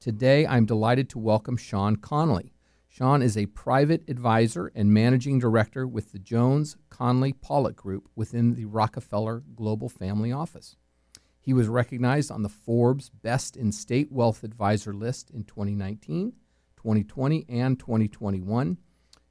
Today, I'm delighted to welcome Sean Connolly. Sean is a private advisor and managing director with the Jones Connolly Pollock Group within the Rockefeller Global Family Office. He was recognized on the Forbes Best in State Wealth Advisor list in 2019, 2020, and 2021.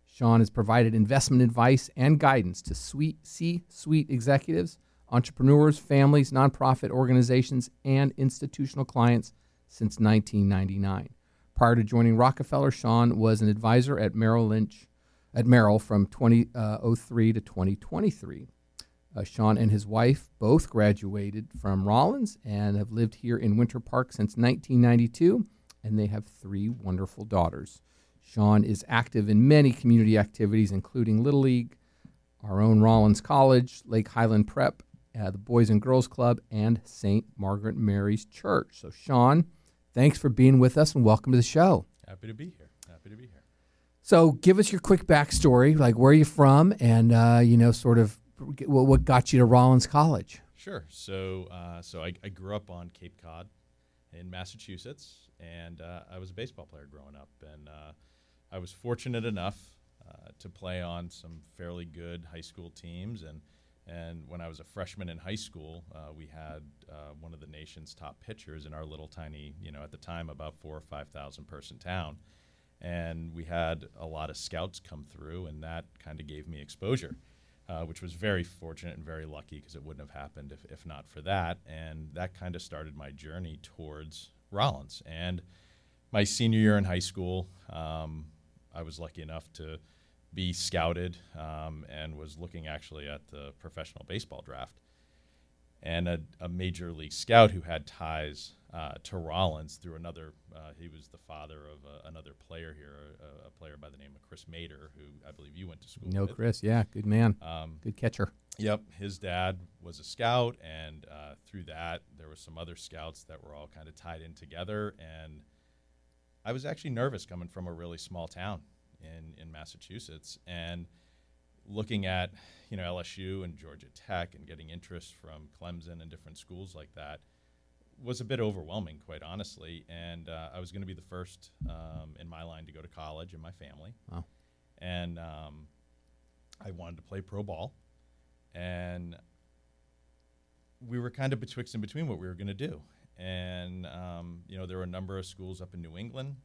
Sean has provided investment advice and guidance to C suite executives, entrepreneurs, families, nonprofit organizations, and institutional clients since 1999. Prior to joining Rockefeller, Sean was an advisor at Merrill Lynch, at Merrill from 2003 to 2023. Uh, Sean and his wife both graduated from Rollins and have lived here in Winter Park since 1992, and they have three wonderful daughters. Sean is active in many community activities, including Little League, our own Rollins College, Lake Highland Prep, uh, the Boys and Girls Club, and St. Margaret Mary's Church. So, Sean, thanks for being with us and welcome to the show. Happy to be here. Happy to be here. So, give us your quick backstory, like where are you from, and uh, you know, sort of what got you to Rollins College. Sure. So, uh, so I, I, grew up on Cape Cod in Massachusetts, and uh, I was a baseball player growing up, and uh, I was fortunate enough uh, to play on some fairly good high school teams. And, and when I was a freshman in high school, uh, we had uh, one of the nation's top pitchers in our little tiny, you know, at the time about four or 5,000 person town. And we had a lot of scouts come through, and that kind of gave me exposure. Uh, which was very fortunate and very lucky because it wouldn't have happened if, if not for that. And that kind of started my journey towards Rollins. And my senior year in high school, um, I was lucky enough to be scouted um, and was looking actually at the professional baseball draft. And a, a major league scout who had ties uh, to Rollins through another, uh, he was the father of uh, another player here, a, a, player by the name of Chris Mater, who I believe you went to school no, with. Chris, yeah, good man, um, good catcher. Yep, his dad was a scout, and uh, through that, there were some other scouts that were all kind of tied in together. And I was actually nervous coming from a really small town in, in Massachusetts and looking at you know LSU and Georgia Tech and getting interest from Clemson and different schools like that was a bit overwhelming, quite honestly. And uh, I was going to be the first um, in my line to go to college in my family, wow. and um, I wanted to play pro ball, and we were kind of betwixt and between what we were going to do. And um, you know, there were a number of schools up in New England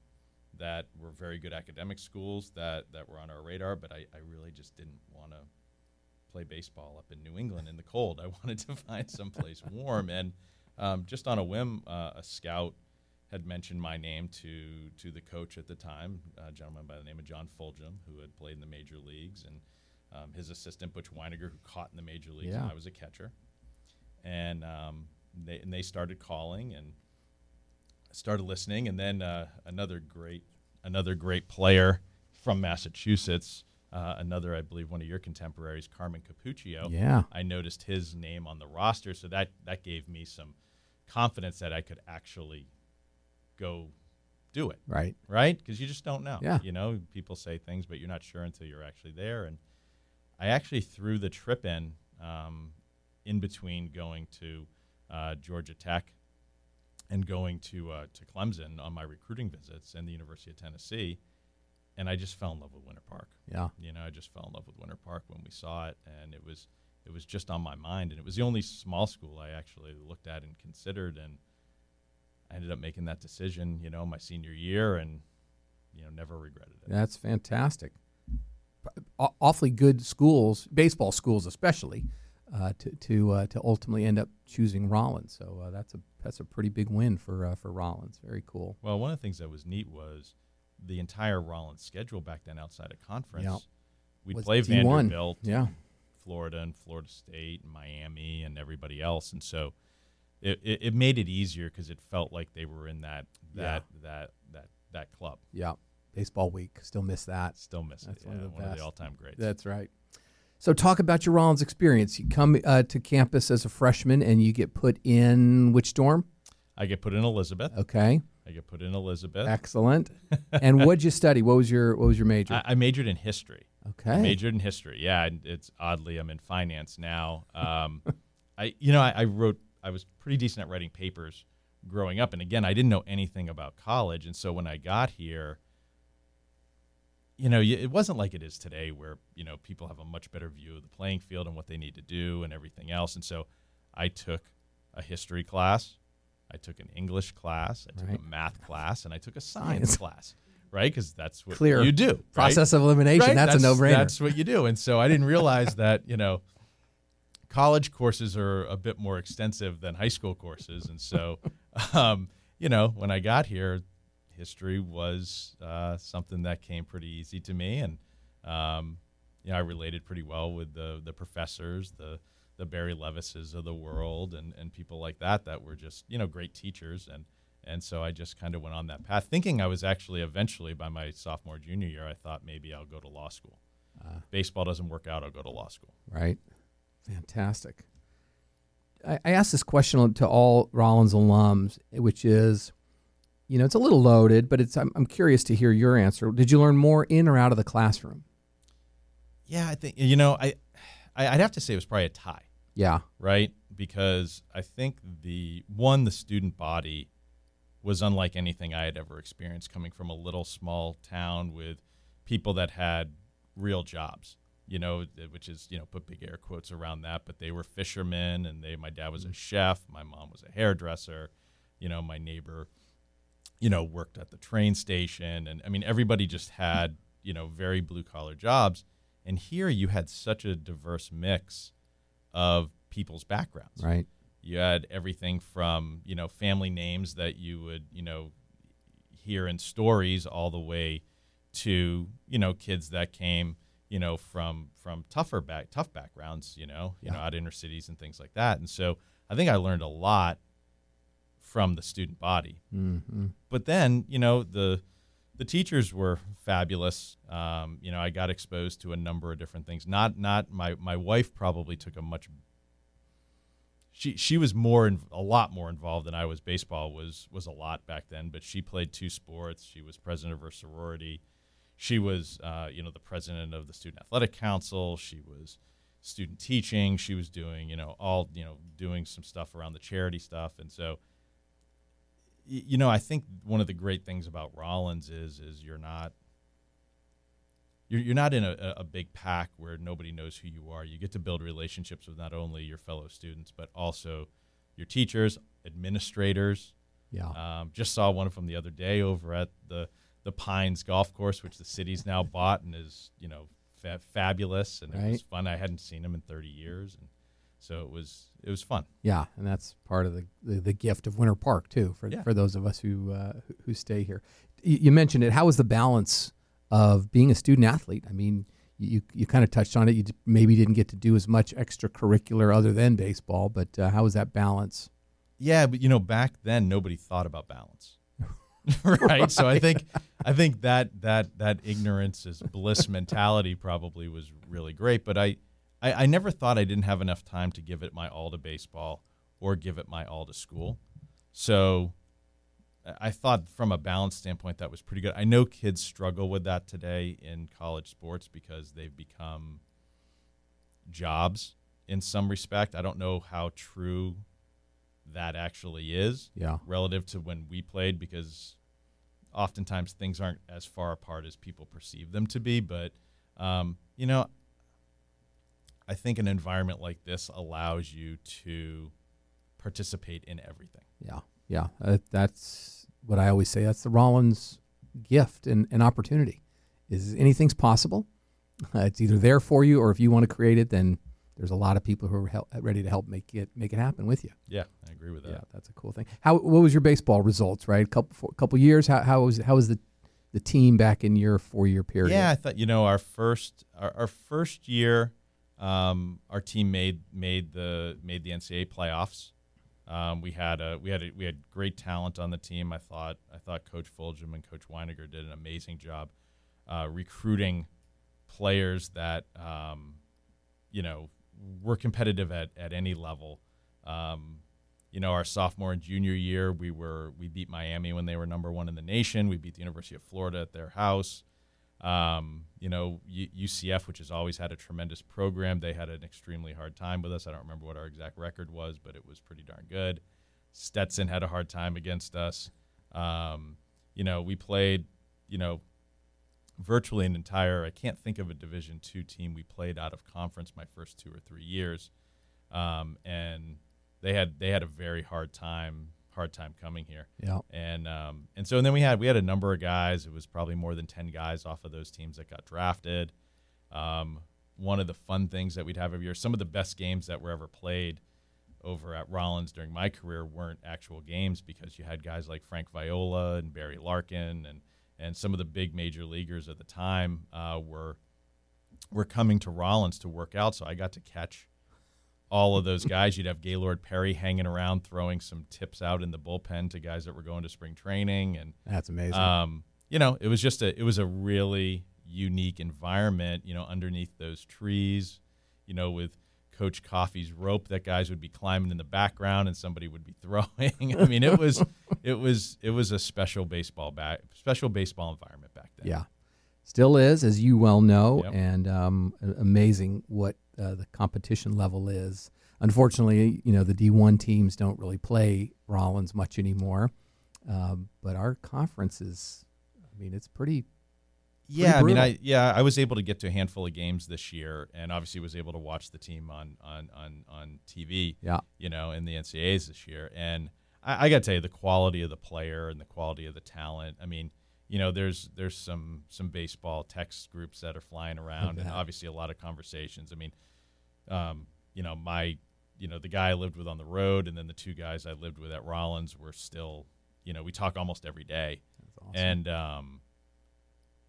that were very good academic schools that that were on our radar, but I, I really just didn't want to play baseball up in New England in the cold. I wanted to find someplace warm, and um, just on a whim, uh, a scout had mentioned my name to to the coach at the time, a gentleman by the name of John Fulgham, who had played in the major leagues, and um, his assistant Butch Weiniger, who caught in the major leagues, yeah. and I was a catcher, and um, they and they started calling and started listening, and then uh, another great another great player from Massachusetts. Uh, another, I believe, one of your contemporaries, Carmen Cappuccio. Yeah, I noticed his name on the roster, so that that gave me some confidence that I could actually go do it. Right. Right? Because you just don't know. Yeah. You know, people say things, but you're not sure until you're actually there. And I actually threw the trip in um, in between going to uh, Georgia Tech and going to uh, to Clemson on my recruiting visits and the University of Tennessee, and I just fell in love with Winter Park. Yeah, you know, I just fell in love with Winter Park when we saw it, and it was it was just on my mind, and it was the only small school I actually looked at and considered, and I ended up making that decision, you know, my senior year, and you know, never regretted it. That's fantastic. Awfully good schools, baseball schools especially uh, to to uh, to ultimately end up choosing Rollins. So uh, that's a that's a pretty big win for uh, for Rollins. Very cool. Well, one of the things that was neat was the entire Rollins schedule back then outside of conference. Yep. We'd was play D1. Vanderbilt, yeah, Florida, and Florida State, and Miami, and everybody else, and so it, it, it made it easier because it felt like they were in that that Yeah. that that that club. yeah. Baseball week, still miss that. Still miss That's it. one of the one of the all-time greats. That's right. So talk about your Rollins experience. You come uh, to campus as a freshman and you get put in which dorm? I get put in Elizabeth. Okay, I get put in Elizabeth. excellent. and what'd you study? What was your what was your major? I, I majored in history. okay, I Majored in history. Yeah, and it's oddly I'm in finance now. Um, I you know I, I wrote I was pretty decent at writing papers growing up. And again, I didn't know anything about college, and so when I got here, you know, it wasn't like it is today, where you know people have a much better view of the playing field and what they need to do and everything else. And so, I took a history class, I took an English class, I took Right. a math class, and I took a science, class. Right, because that's what Clear. you do. right? Process of elimination. Right? That's, a no brainer. That's what you do. And so I didn't realize that, you know, college courses are a bit more extensive than high school courses. And so, um, you know, when I got here, history was uh, something that came pretty easy to me. And, um, you know, I related pretty well with the, the professors, the, the Barry Levises of the world and, and people like that that were just, you know, great teachers. And, and so I just kind of went on that path, thinking I was actually eventually by my sophomore, junior year, I thought maybe I'll go to law school. Uh, Baseball doesn't work out, I'll go to law school. right. Fantastic. I, I asked this question to all Rollins alums, which is, you know, it's a little loaded, but it's I'm, I'm curious to hear your answer. Did you learn more in or out of the classroom? Yeah, I think, you know, I, I- I'd have to say it was probably a tie. Yeah. right? Because I think the one, the student body was unlike anything I had ever experienced coming from a little small town with people that had real jobs, you know, which is, you know, put big air quotes around that, but they were fishermen and they, my dad was a mm-hmm. chef, my mom was a hairdresser, you know, my neighbor, you know, worked at the train station. And I mean, everybody just had, you know, very blue collar jobs. And here you had such a diverse mix of people's backgrounds. Right. You had everything from you know family names that you would you know hear in stories, all the way to you know kids that came you know from from tougher back tough backgrounds. You know you know out inner cities and things like that. And so I think I learned a lot from the student body Mm-hmm. but then you know the the teachers were fabulous. Um, you know, I got exposed to a number of different things. Not not my my wife probably took a much. She she was more in, a lot more involved than I was. Baseball was was a lot back then, but she played two sports. She was president of her sorority. She was uh, you know the president of the student athletic council. She was student teaching. She was doing you know all you know doing some stuff around the charity stuff, and so you know, I think one of the great things about Rollins is is you're not you're, you're not in a, a big pack where nobody knows who you are. You get to build relationships with not only your fellow students but also your teachers, administrators. Yeah. Um, just saw one of them the other day over at the the Pines Golf Course, which the city's now bought and is you know fa- fabulous, and it was fun. I hadn't seen him in 30 years, and so it was it was fun. Yeah, and that's part of the, the, the gift of Winter Park too for Yeah. for those of us who uh, who- stay here. You, you mentioned it. How was the balance of being a student athlete? I mean, you you kind of touched on it. You maybe didn't get to do as much extracurricular other than baseball, but uh, how was that balance? Yeah, but you know, back then nobody thought about balance. right? So I think I think that that that ignorance is bliss mentality probably was really great. But I, I I never thought I didn't have enough time to give it my all to baseball or give it my all to school. So I- thought from a balance standpoint that was pretty good. I know kids struggle with that today in college sports because they've become jobs in some respect. I don't know how true that actually is Yeah, relative to when we played because oftentimes things aren't as far apart as people perceive them to be. But, um, you know, I think an environment like this allows you to participate in everything. yeah, yeah. Uh, that's what I always say. That's the Rollins gift and, and opportunity. Is anything's possible? Uh, it's either there for you, or if you want to create it, then there's a lot of people who are hel- ready to help make it make it happen with you. Yeah, I agree with that. Yeah, that's a cool thing. How what was your baseball results? Right, couple for, couple years. How how was how was the the team back in your four year period? Yeah, I thought you know our first our, our first year, um, our team made made the made the NCAA playoffs. Um, we had a we had a, we had great talent on the team. I thought I thought Coach Fulgham and Coach Weiniger did an amazing job uh, recruiting players that um, you know were competitive at, at any level. Um, you know, our sophomore and junior year, we were we beat Miami when they were number one in the nation. We beat the University of Florida at their house. Um, you know, UCF, which has always had a tremendous program, they had an extremely hard time with us. I don't remember what our exact record was, but it was pretty darn good. Stetson had a hard time against us. Um, you know, we played, you know, virtually an entire. I can't think of a Division two team we played out of conference my first two or three years, um, and they had they had a very hard time hard time coming here. Yeah. And um, and so and then we had we had a number of guys. It was probably more than ten guys off of those teams that got drafted. Um, one of the fun things that we'd have every year, some of the best games that were ever played over at Rollins during my career weren't actual games because you had guys like Frank Viola and Barry Larkin and and some of the big major leaguers at the time uh, were were coming to Rollins to work out. So I got to catch all of those guys. You'd have Gaylord Perry hanging around throwing some tips out in the bullpen to guys that were going to spring training, and that's amazing. Um, you know, it was just a it was a really unique environment. You know, underneath those trees, you know, with Coach Coffie's rope that guys would be climbing in the background and somebody would be throwing. I mean, it was it was it was a special baseball back special baseball environment back then. Yeah, still is, as you well know, Yep. and um, amazing what uh, the competition level is. Unfortunately, you know the D1 teams don't really play Rollins much anymore, um, but our conference is, I mean, it's pretty. Yeah, I mean. I yeah, I was able to get to a handful of games this year, and obviously was able to watch the team on on on on TV. Yeah. you know, in the NCAAs this year, and I, I got to tell you, the quality of the player and the quality of the talent. I mean, you know, there's there's some some baseball text groups that are flying around, and obviously a lot of conversations. I mean, um, you know, my you know the guy I lived with on the road, and then the two guys I lived with at Rollins were still, you know, we talk almost every day That's awesome. and um,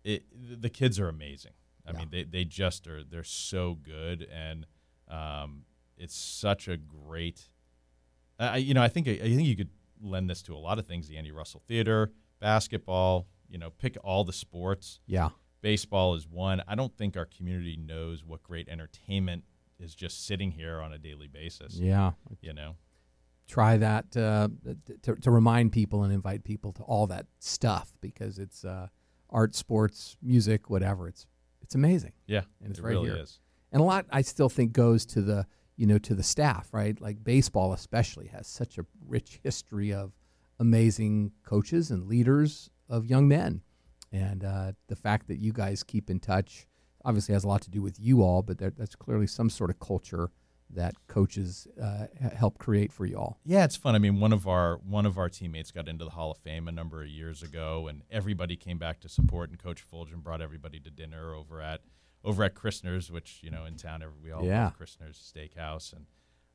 it the kids are amazing. I Yeah. mean, they they just are. They're so good, and um, it's such a great. I I- you know I think I think you could lend this to a lot of things. The Annie Russell Theater, basketball. You know, pick all the sports. yeah, Baseball is one. I don't think our community knows what great entertainment is just sitting here on a daily basis. yeah. You know. Try that uh, to, to remind people and invite people to all that stuff because it's uh, art, sports, music, whatever. It's it's amazing. Yeah, And it's it right really here. is. and a lot I still think goes to the you know to the staff, right? Like baseball especially has such a rich history of amazing coaches and leaders of young men, and uh, the fact that you guys keep in touch obviously has a lot to do with you all, but there, that's clearly some sort of culture that coaches uh, help create for you all. Yeah, it's fun. I mean, one of our one of our teammates got into the Hall of Fame a number of years ago, and everybody came back to support. And Coach Fulgham brought everybody to dinner over at over at Christner's, which you know in town we all Yeah. love Christner's Steakhouse, and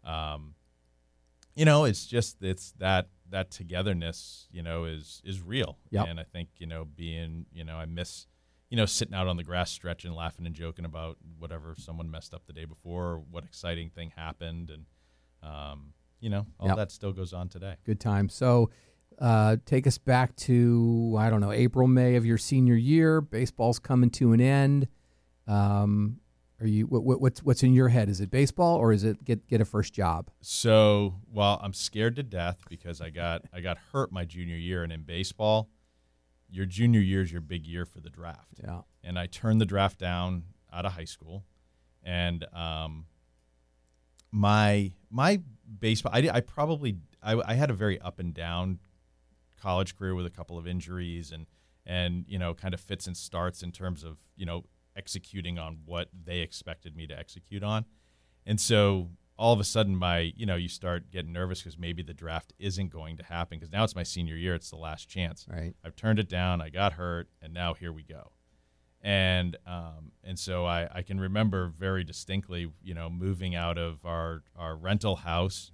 um, you know it's just it's that that togetherness, you know, is is real. Yep. And I think you know being you know I miss you know sitting out on the grass stretching, laughing and joking about whatever someone messed up the day before, or what exciting thing happened, and um, you know all Yep. that still goes on today. Good time. So. Uh, take us back to I don't know April May of your senior year. Baseball's coming to an end. Um, are you what, what, what's what's in your head? Is it baseball or is it get get a first job? So, well, I'm scared to death because I got I got hurt my junior year, and in baseball, your junior year is your big year for the draft. Yeah, And I turned the draft down out of high school, and um, my my baseball, I, I probably I, I had a very up and down college career with a couple of injuries and and you know kind of fits and starts in terms of you know executing on what they expected me to execute on and so all of a sudden my you know you start getting nervous because maybe the draft isn't going to happen because now it's my senior year it's the last chance right. I've turned it down. I got hurt, and now here we go. And um, and so I, I can remember very distinctly, you know, moving out of our our rental house,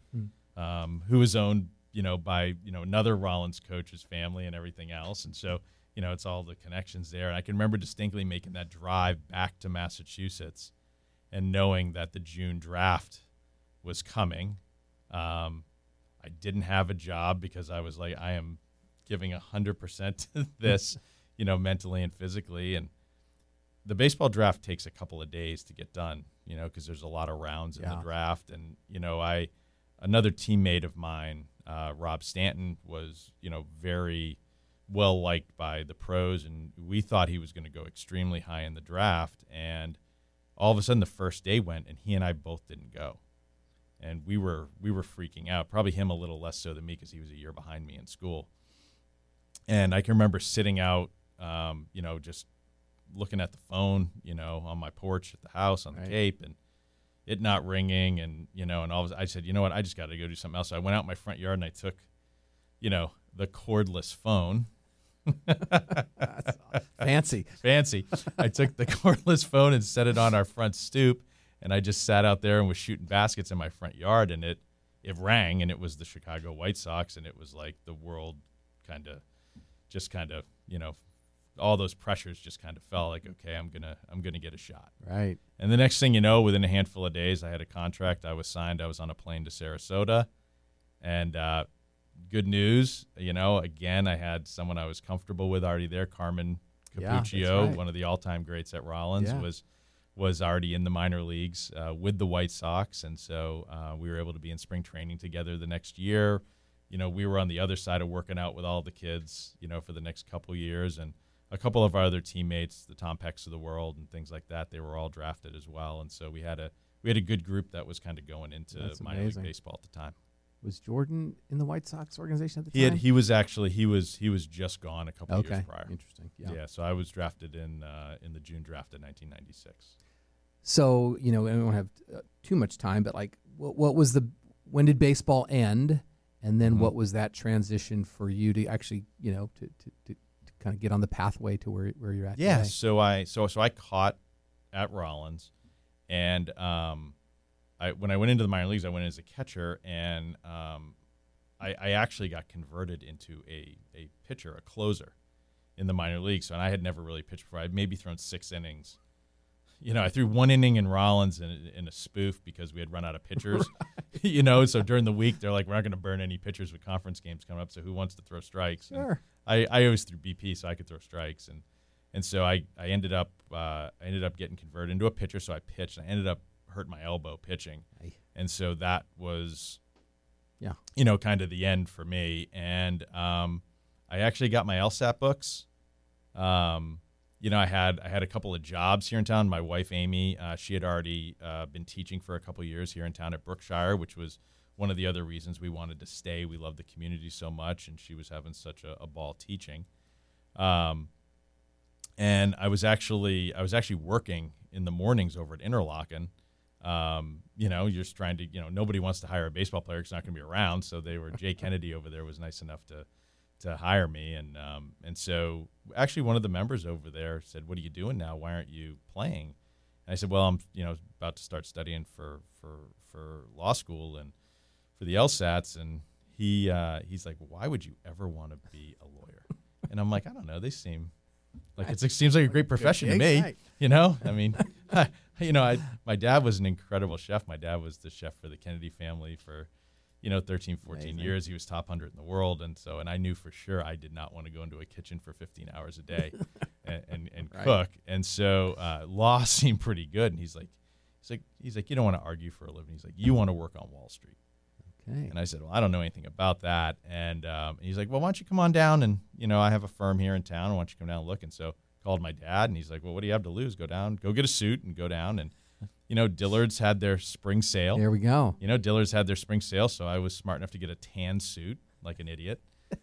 um, who was owned, you know, by you know another Rollins coach's family and everything else. And so you know, it's all the connections there. And I can remember distinctly making that drive back to Massachusetts, and knowing that the June draft was coming. Um, I didn't have a job because I was like, I am giving a hundred percent to this, you know, mentally and physically. And the baseball draft takes a couple of days to get done, you know, because there's a lot of rounds in the draft. And you know, I another teammate of mine, uh, Rob Stanton, was you know very well liked by the pros, and we thought he was going to go extremely high in the draft. And all of a sudden, the first day went, and he and I both didn't go. and we were we were freaking out. Probably him a little less so than me because he was a year behind me in school. And I can remember sitting out, um, you know, just looking at the phone, you know, on my porch at the house on the Right. Cape, and it not ringing, and you know, and all of a- I said, you know what, I just got to go do something else. So I went out in my front yard and I took, you know, the cordless phone. Fancy. fancy. I took the cordless phone and set it on our front stoop, and I just sat out there and was shooting baskets in my front yard, and it it rang, and it was the Chicago White Sox, and it was like the world kind of, just kind of, you know, all those pressures just kind of fell. Like, okay, I'm gonna I'm gonna get a shot. Right. And the next thing you know, within a handful of days, I had a contract. I was signed. I was on a plane to Sarasota, and uh, good news, you know, again, I had someone I was comfortable with already there. Carmen Yeah, Cappuccio, right. one of the all-time greats at Rollins, Yeah. was was already in the minor leagues uh, with the White Sox, and so uh, we were able to be in spring training together the next year. You know, we were on the other side of working out with all the kids, you know, for the next couple years, and a couple of our other teammates, the Tom Pecks of the world, and things like that, they were all drafted as well, and so we had a we had a good group that was kind of going into That's minor amazing. league baseball at the time. Was Jordan in the White Sox organization at the He had time? he was actually he was he was just gone a couple okay. years prior. Interesting. Yeah. Yeah. so I was drafted in uh, in the June draft of 1996. So you know, we don't have uh, too much time, but like, what, what was the when did baseball end, and then Mhm. what was that transition for you to actually, you know, to to, to, to kind of get on the pathway to where where you're at Yeah, today? so I so so I caught at Rollins, and um, I when I went into the minor leagues, I went in as a catcher, and um, I, I actually got converted into a a pitcher, a closer, in the minor leagues. So and I had never really pitched before. I'd maybe thrown six innings. You know, I threw one inning in Rollins in, in a spoof because we had run out of pitchers. you know, so during the week they're like, we're not going to burn any pitchers with conference games coming up. So who wants to throw strikes? Sure. I, I always threw BP so I could throw strikes and and so I, I ended up uh, I ended up getting converted into a pitcher so I pitched I ended up hurting my elbow pitching Aye. and so that was Yeah. you know kind of the end for me and um, I actually got my LSAT books um, you know I had I had a couple of jobs here in town my wife Amy uh, she had already uh, been teaching for a couple of years here in town at Brookshire which was one of the other reasons we wanted to stay we love the community so much and she was having such a, a ball teaching um, and I was actually I was actually working in the mornings over at Interlachen. Um, you know, you're just trying to you know nobody wants to hire a baseball player because not going to be around. So they were Jay Kennedy over there was nice enough to to hire me, and um, and so actually one of the members over there said, "What are you doing now? Why aren't you playing?" And I said, "Well, I'm you know about to start studying for for for law school and for the LSATs." And he uh, he's like, "Why would you ever want to be a lawyer?" And I'm like, "I don't know. They seem like it's, it seems like a great profession to me." You know, I mean, you know, I, my dad was an incredible chef. My dad was the chef for the Kennedy family for, you know, 13, 14 Amazing. years. He was top 100 in the world. And so, and I knew for sure I did not want to go into a kitchen for 15 hours a day and, and, and Right. cook. And so, uh, law seemed pretty good. And he's like, he's like, he's like, you don't want to argue for a living. He's like, you want to work on Wall Street. Okay. And I said, well, I don't know anything about that. And um, he's like, well, why don't you come on down? And, you know, I have a firm here in town. Why don't you come down and look? And so called my dad and he's like, well, what do you have to lose? Go down, go get a suit and go down. And, you know, Dillard's had their spring sale. There we go. You know, Dillard's had their spring sale. So I was smart enough to get a tan suit like an idiot.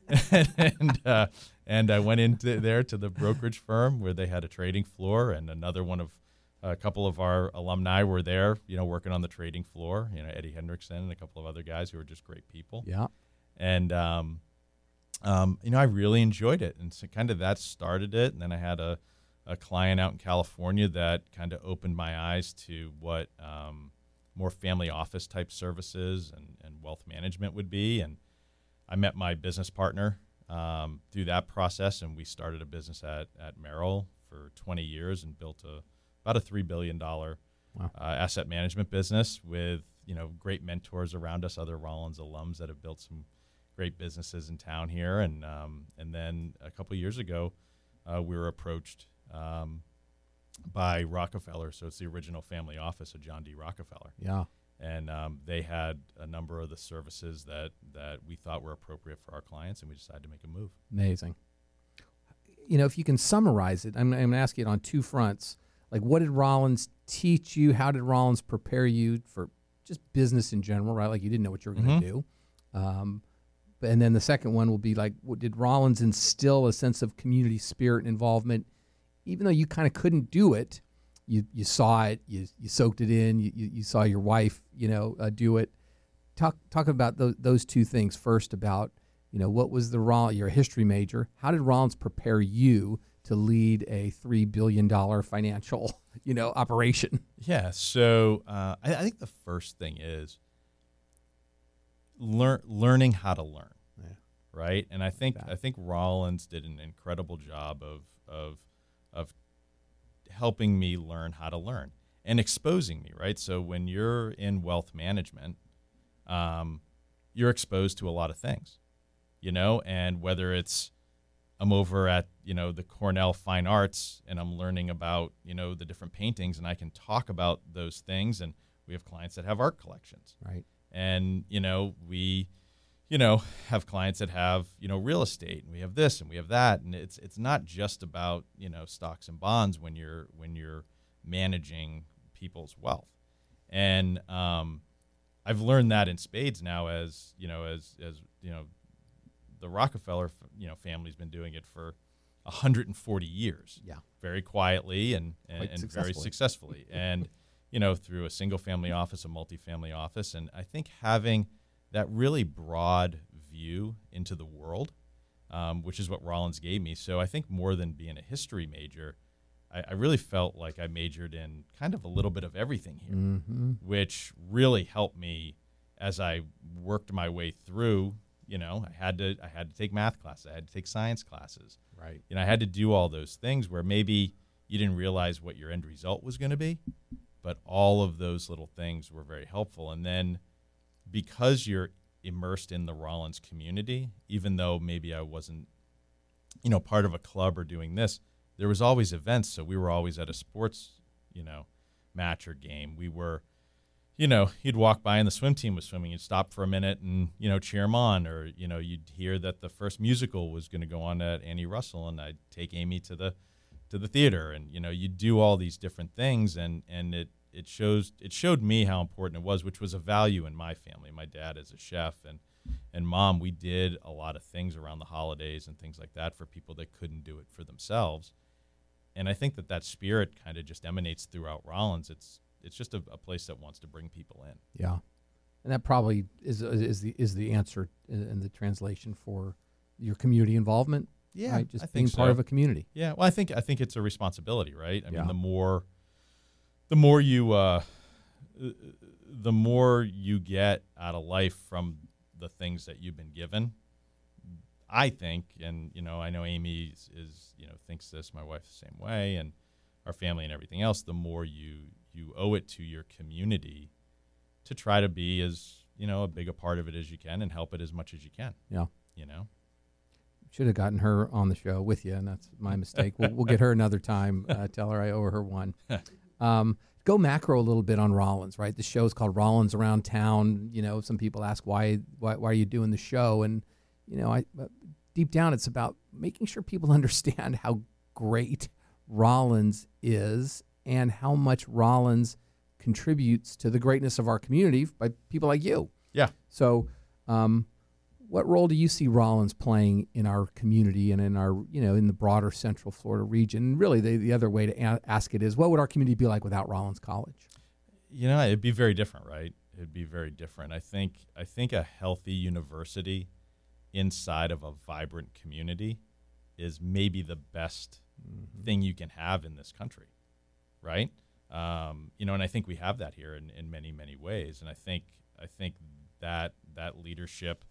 and uh, and I went into there to the brokerage firm where they had a trading floor and another one of a couple of our alumni were there, you know, working on the trading floor. You know, Eddie Hendrickson and a couple of other guys who were just great people. Yeah. And um, um, you know, I really enjoyed it, and so kind of that started it. And then I had a a client out in California that kind of opened my eyes to what um, more family office type services and, and wealth management would be. And I met my business partner um, through that process, and we started a business at, at Merrill for 20 years and built a about a three billion dollar Wow. uh, asset management business with you know great mentors around us, other Rollins alums that have built some great businesses in town here. And um, and then a couple years ago, uh, we were approached um, by Rockefeller, so it's the original family office of John D. Rockefeller Yeah. and um, they had a number of the services that that we thought were appropriate for our clients, and we decided to make a move. Amazing. You know, if you can summarize it, I'm, I'm going to ask you it on two fronts. Like, what did Rollins teach you? How did Rollins prepare you for just business in general, right? Like you didn't know what you were going to do. Um, and then the second one will be like, did Rollins instill a sense of community spirit and involvement, even though you kind of couldn't do it? You you saw it, you you soaked it in, you you, saw your wife, you know, uh, do it. Talk talk about those those two things first. About you know what was the Rollins? You're a history major. How did Rollins prepare you to lead a three billion dollar financial you know operation? Yeah. So uh, I, I think the first thing is learn learning how to learn. Right. And I think That. I think Rollins did an incredible job of of of helping me learn how to learn and exposing me. Right. So when you're in wealth management, um, you're exposed to a lot of things, you know, and whether it's I'm over at you know the Cornell Fine Arts and I'm learning about you know the different paintings and I can talk about those things and we have clients that have art collections Right. and you know we you know have clients that have you know real estate and we have this and we have that and it's it's not just about you know stocks and bonds when you're when you're managing people's wealth and um, I've learned that in spades now as you know as as you know the Rockefeller you know family's been doing it for 140 years Yeah. very quietly and and, and very successfully. successfully and you know through a single family office a multifamily office and I think having that really broad view into the world um, which is what Rollins gave me so I think more than being a history major I, I really felt like I majored in kind of a little bit of everything here Mm-hmm. which really helped me as I worked my way through. You know, I had to I had to take math classes, I had to take science classes. Right. You know, I had to do all those things where maybe you didn't realize what your end result was going to be, but all of those little things were very helpful. And then because you're immersed in the Rollins community, even though maybe I wasn't, you know, part of a club or doing this, there was always events. So we were always at a sports, you know, match or game. We were, you know, you'd walk by and the swim team was swimming. You'd stop for a minute and you know cheer them on, or you know you'd hear that the first musical was going to go on at Annie Russell, and I'd take Amy to the to the theater, and you know you do all these different things, and and it it shows it showed me how important it was, which was a value in my family. My dad is a chef, and and mom, we did a lot of things around the holidays and things like that for people that couldn't do it for themselves. And I think that that spirit kind of just emanates throughout Rollins. It's it's just a, a place that wants to bring people in. Yeah, and that probably is is the is the answer in in the translation for your community involvement. right? just I being think part of a community. Yeah, well, I think I think it's a responsibility, right? I Yeah. mean, the more, the more you, uh, the more you get out of life from the things that you've been given. I think, and you know, I know Amy is, is you know thinks this. My wife the same way, and our family and everything else. The more you you owe it to your community to try to be as you know a big a part of it as you can and help it as much as you can. Yeah. You know. Should have gotten her on the show with you, and that's my mistake. we'll, we'll get her another time. Uh, tell her I owe her one. Um, go macro a little bit on Rollins, right? The show is called Rollins Around Town. You know, some people ask why why, why are you doing the show, and you know, I uh, deep down it's about making sure people understand how great Rollins is and how much Rollins contributes to the greatness of our community by people like you. Yeah. So, um, what role do you see Rollins playing in our community and in our, you know, in the broader Central Florida region? And really, the, the other way to a- ask it is, what would our community be like without Rollins College? You know, it'd be very different, right? It'd be very different. I think I think a healthy university inside of a vibrant community is maybe the best thing you can have in this country, right? Um, you know, and I think we have that here in, in many many ways. And I think I think that that leadership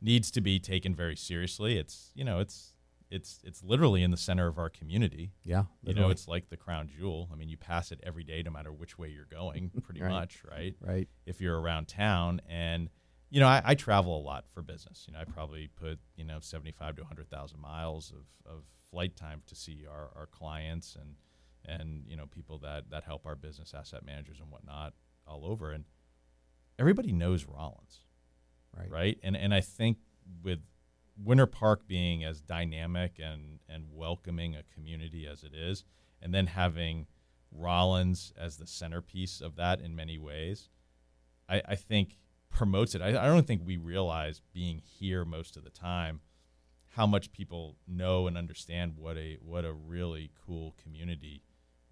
needs to be taken very seriously. It's you know it's it's it's literally in the center of our community. Yeah, You know, it's like the crown jewel. I mean, you pass it every day, no matter which way you're going, pretty Right. much, right? right. If you're around town, and you know, I, I travel a lot for business. You know, I probably put you know 75 to 100 thousand miles of, of flight time to see our, our clients and and you know people that that help our business asset managers and whatnot all over, and everybody knows Rollins Right. right? And and I think with Winter Park being as dynamic and and welcoming a community as it is, and then having Rollins as the centerpiece of that in many ways, I, I think promotes it. I, I don't think we realize being here most of the time how much people know and understand what a what a really cool community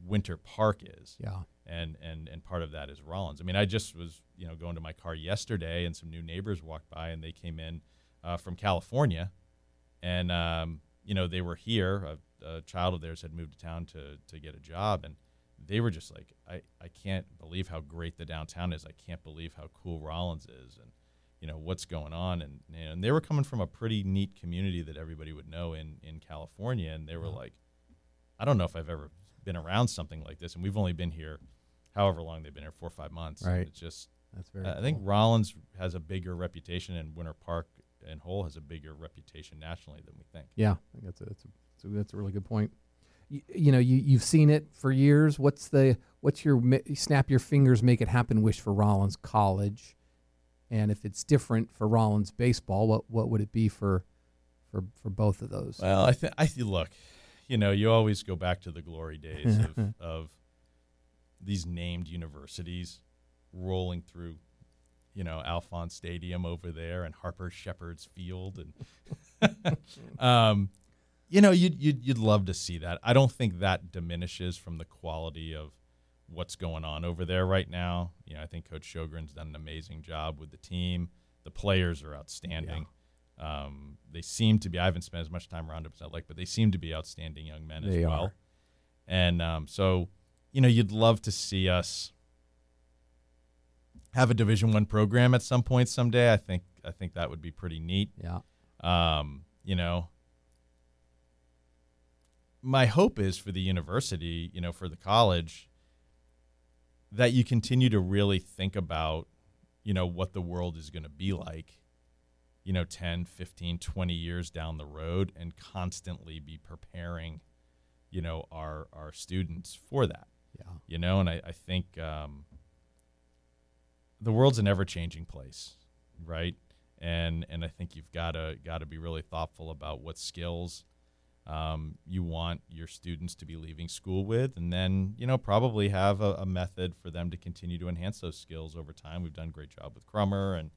Winter Park is. Yeah. And and and part of that is Rollins. I mean, I just was you know going to my car yesterday, and some new neighbors walked by, and they came in uh, from California, and um, you know they were here. A, a child of theirs had moved to town to to get a job, and they were just like, I, I can't believe how great the downtown is. I can't believe how cool Rollins is, and you know what's going on. And and they were coming from a pretty neat community that everybody would know in in California, and they were like, I don't know if I've ever been around something like this, and we've only been here, however long they've been here, four or five months. Right. It's just That's very. I cool. think Rollins has a bigger reputation, and Winter Park and Hull has a bigger reputation nationally than we think. Yeah, I think that's a, that's a, that's a, that's a really good point. You, you know, you you've seen it for years. What's the what's your snap your fingers, make it happen wish for Rollins College, and if it's different for Rollins baseball, what what would it be for for for both of those? Well, I think I th- look, you know, you always go back to the glory days of, of these named universities rolling through, you know, Alfond Stadium over there and Harper Shepherd's Field, and um, you know, you'd, you'd you'd love to see that. I don't think that diminishes from the quality of what's going on over there right now. You know, I think Coach Sjogren's done an amazing job with the team. The players are outstanding. Um, they seem to be. I haven't spent as much time around them as I'd like, but they seem to be outstanding young men They as well. are. And um, so, you know, you'd love to see us have a Division One program at some point someday. I think I think that would be pretty neat. Yeah, Um, you know, my hope is for the university, you know, for the college, that you continue to really think about, you know, what the world is going to be like, you know, 10, 15, 20 years down the road and constantly be preparing, you know, our, our students for that. Yeah, you know and i, I think um, the world's an ever-changing place right? And and i think you've got to got to be really thoughtful about what skills um, you want your students to be leaving school with and then you know probably have a, a method for them to continue to enhance those skills over time. We've done a great job with crummer and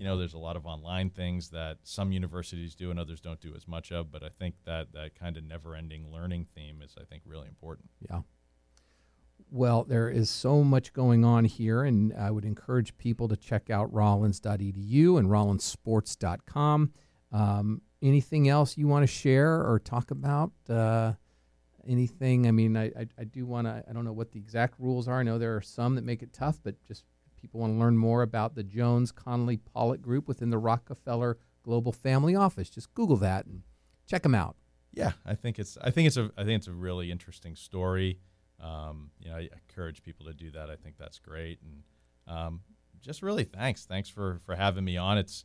you know there's a lot of online things that some universities do and others don't do as much of but i think that that kind of never-ending learning theme is i think really important yeah. Well, there is so much going on here, and I would encourage people to check out rollins.edu and rollinsports.com. Um, anything else you want to share or talk about? Uh, anything? I mean, I, I, I do want to, I don't know what the exact rules are. I know there are some that make it tough, but just people want to learn more about the Jones Connolly Pollock Group within the Rockefeller Global Family Office. Just Google that and check them out. Yeah, I think it's I think it's a I think it's a really interesting story. Um, you know, I encourage people to do that. I think that's great, and um, just really thanks, thanks for for having me on. It's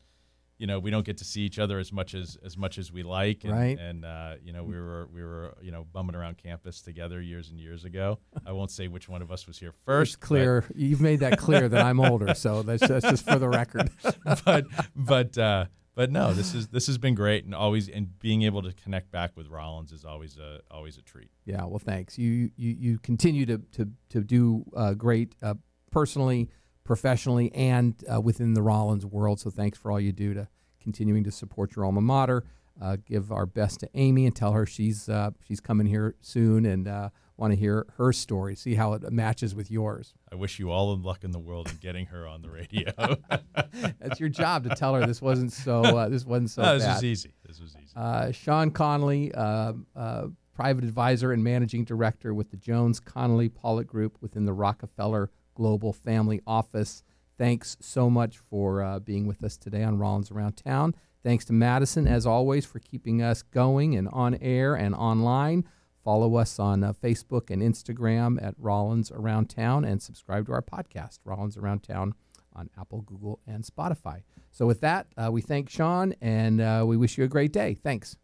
you know we don't get to see each other as much as as much as we like, and, Right. and uh, you know we were we were you know bumming around campus together years and years ago. I won't say which one of us was here It's first, but- clear. You've made that clear that I'm older, so that's, that's just for the record. but but uh, but no, this is this has been great, and always and being able to connect back with Rollins is always a always a treat. Yeah, well, thanks. You you, you continue to to to do uh, great uh, personally, professionally, and uh, within the Rollins world. So thanks for all you do to continuing to support your alma mater. Uh, give our best to Amy and tell her she's uh, she's coming here soon and uh, want to hear her story. See how it matches with yours. I wish you all the luck in the world in getting her on the radio. That's your job to tell her this wasn't so uh, this wasn't so no, this bad. was easy. This was easy. Uh, Sean Connolly, uh, uh, private advisor and managing director with the Jones Connolly Pollock Group within the Rockefeller Global Family Office. Thanks so much for uh, being with us today on Rollins Around Town. Thanks to Madison, as always, for keeping us going and on air and online. Follow us on uh, Facebook and Instagram at Rollins Around Town and subscribe to our podcast, Rollins Around Town, on Apple, Google, and Spotify. So, with that, uh, we thank Sean and uh, we wish you a great day. Thanks.